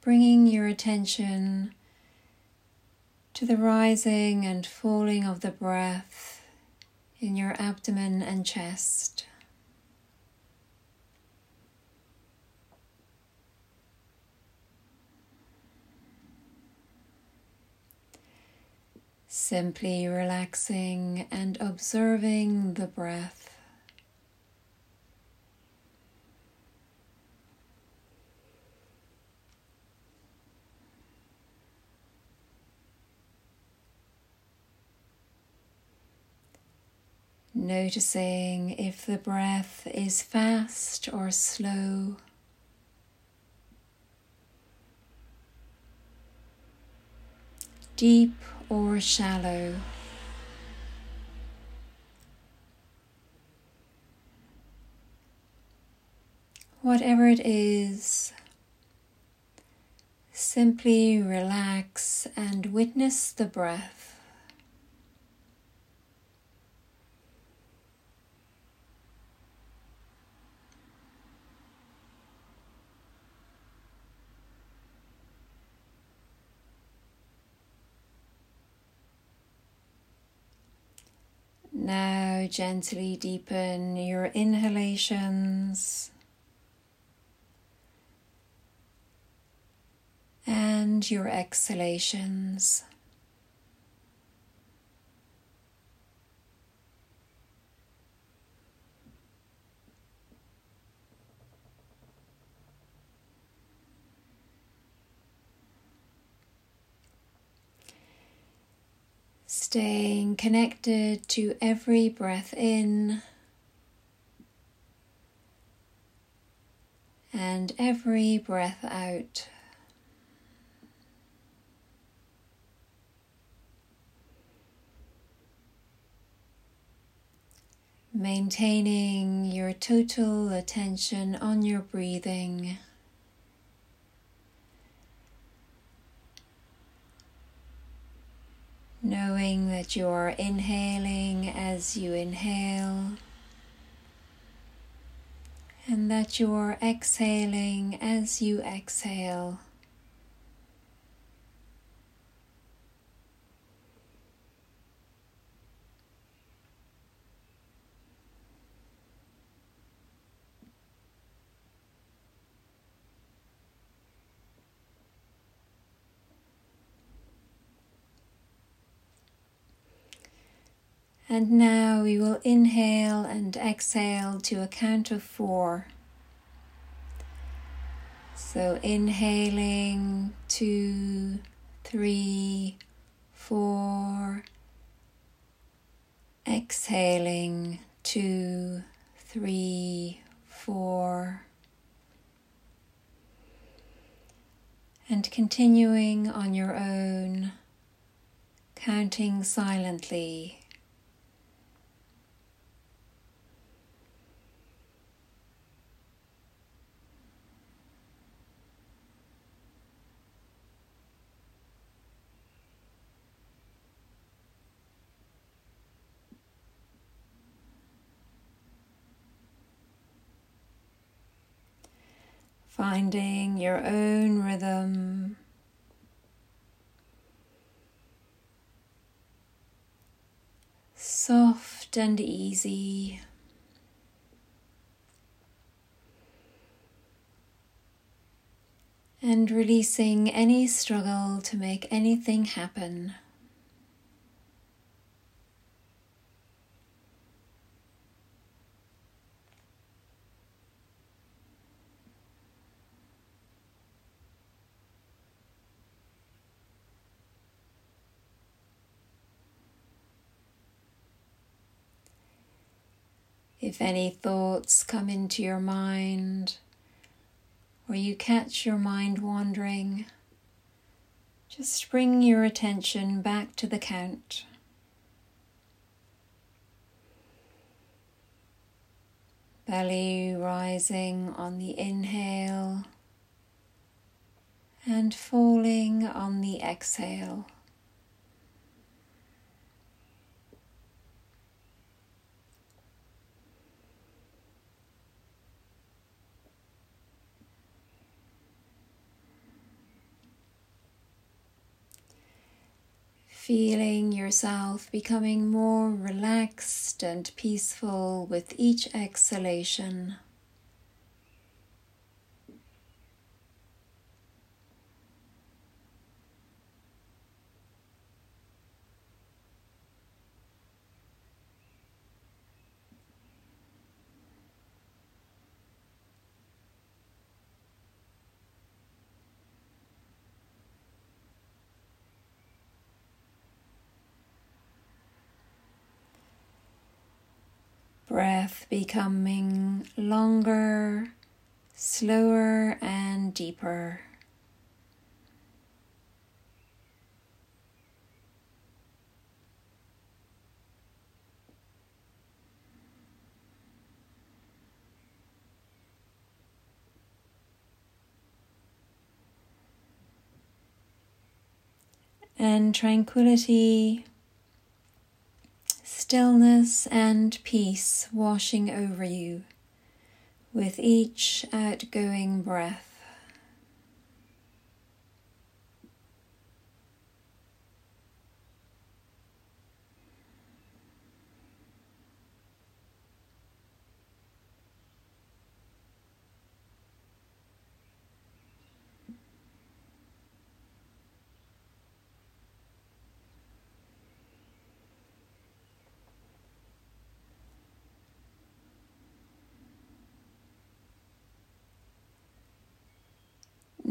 bringing your attention to the rising and falling of the breath in your abdomen and chest. Simply relaxing and observing the breath. Noticing if the breath is fast or slow. Deep or shallow. Whatever it is, simply relax and witness the breath. Now gently deepen your inhalations and your exhalations. Staying connected to every breath in and every breath out. Maintaining your total attention on your breathing. Knowing that you are inhaling as you inhale and that you are exhaling as you exhale. And now we will inhale and exhale to a count of four. So inhaling two, three, four. Exhaling two, three, four. And continuing on your own, counting silently finding your own rhythm. Soft and easy. And releasing any struggle to make anything happen. If any thoughts come into your mind, or you catch your mind wandering, just bring your attention back to the count. Belly rising on the inhale and falling on the exhale. Feeling yourself becoming more relaxed and peaceful with each exhalation. Breath becoming longer, slower, and deeper. And tranquility stillness and peace washing over you with each outgoing breath.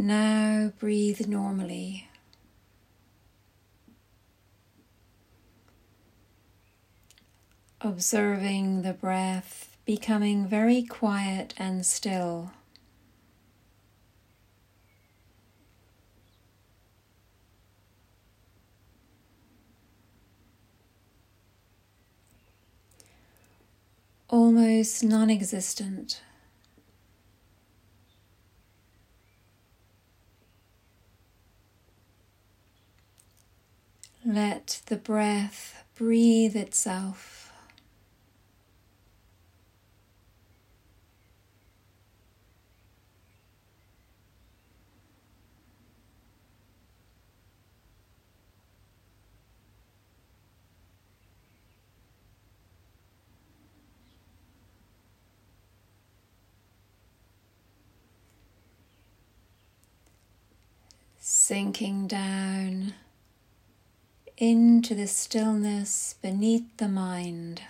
Now breathe normally. Observing the breath becoming very quiet and still. Almost non existent. Let the breath breathe itself. Sinking down into the stillness beneath the mind.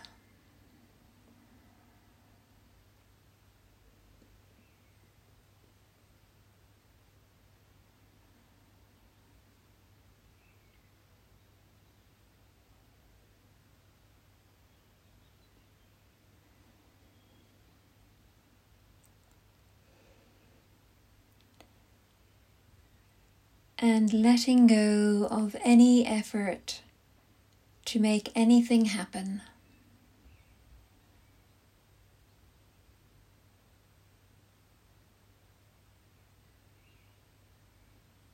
And letting go of any effort to make anything happen.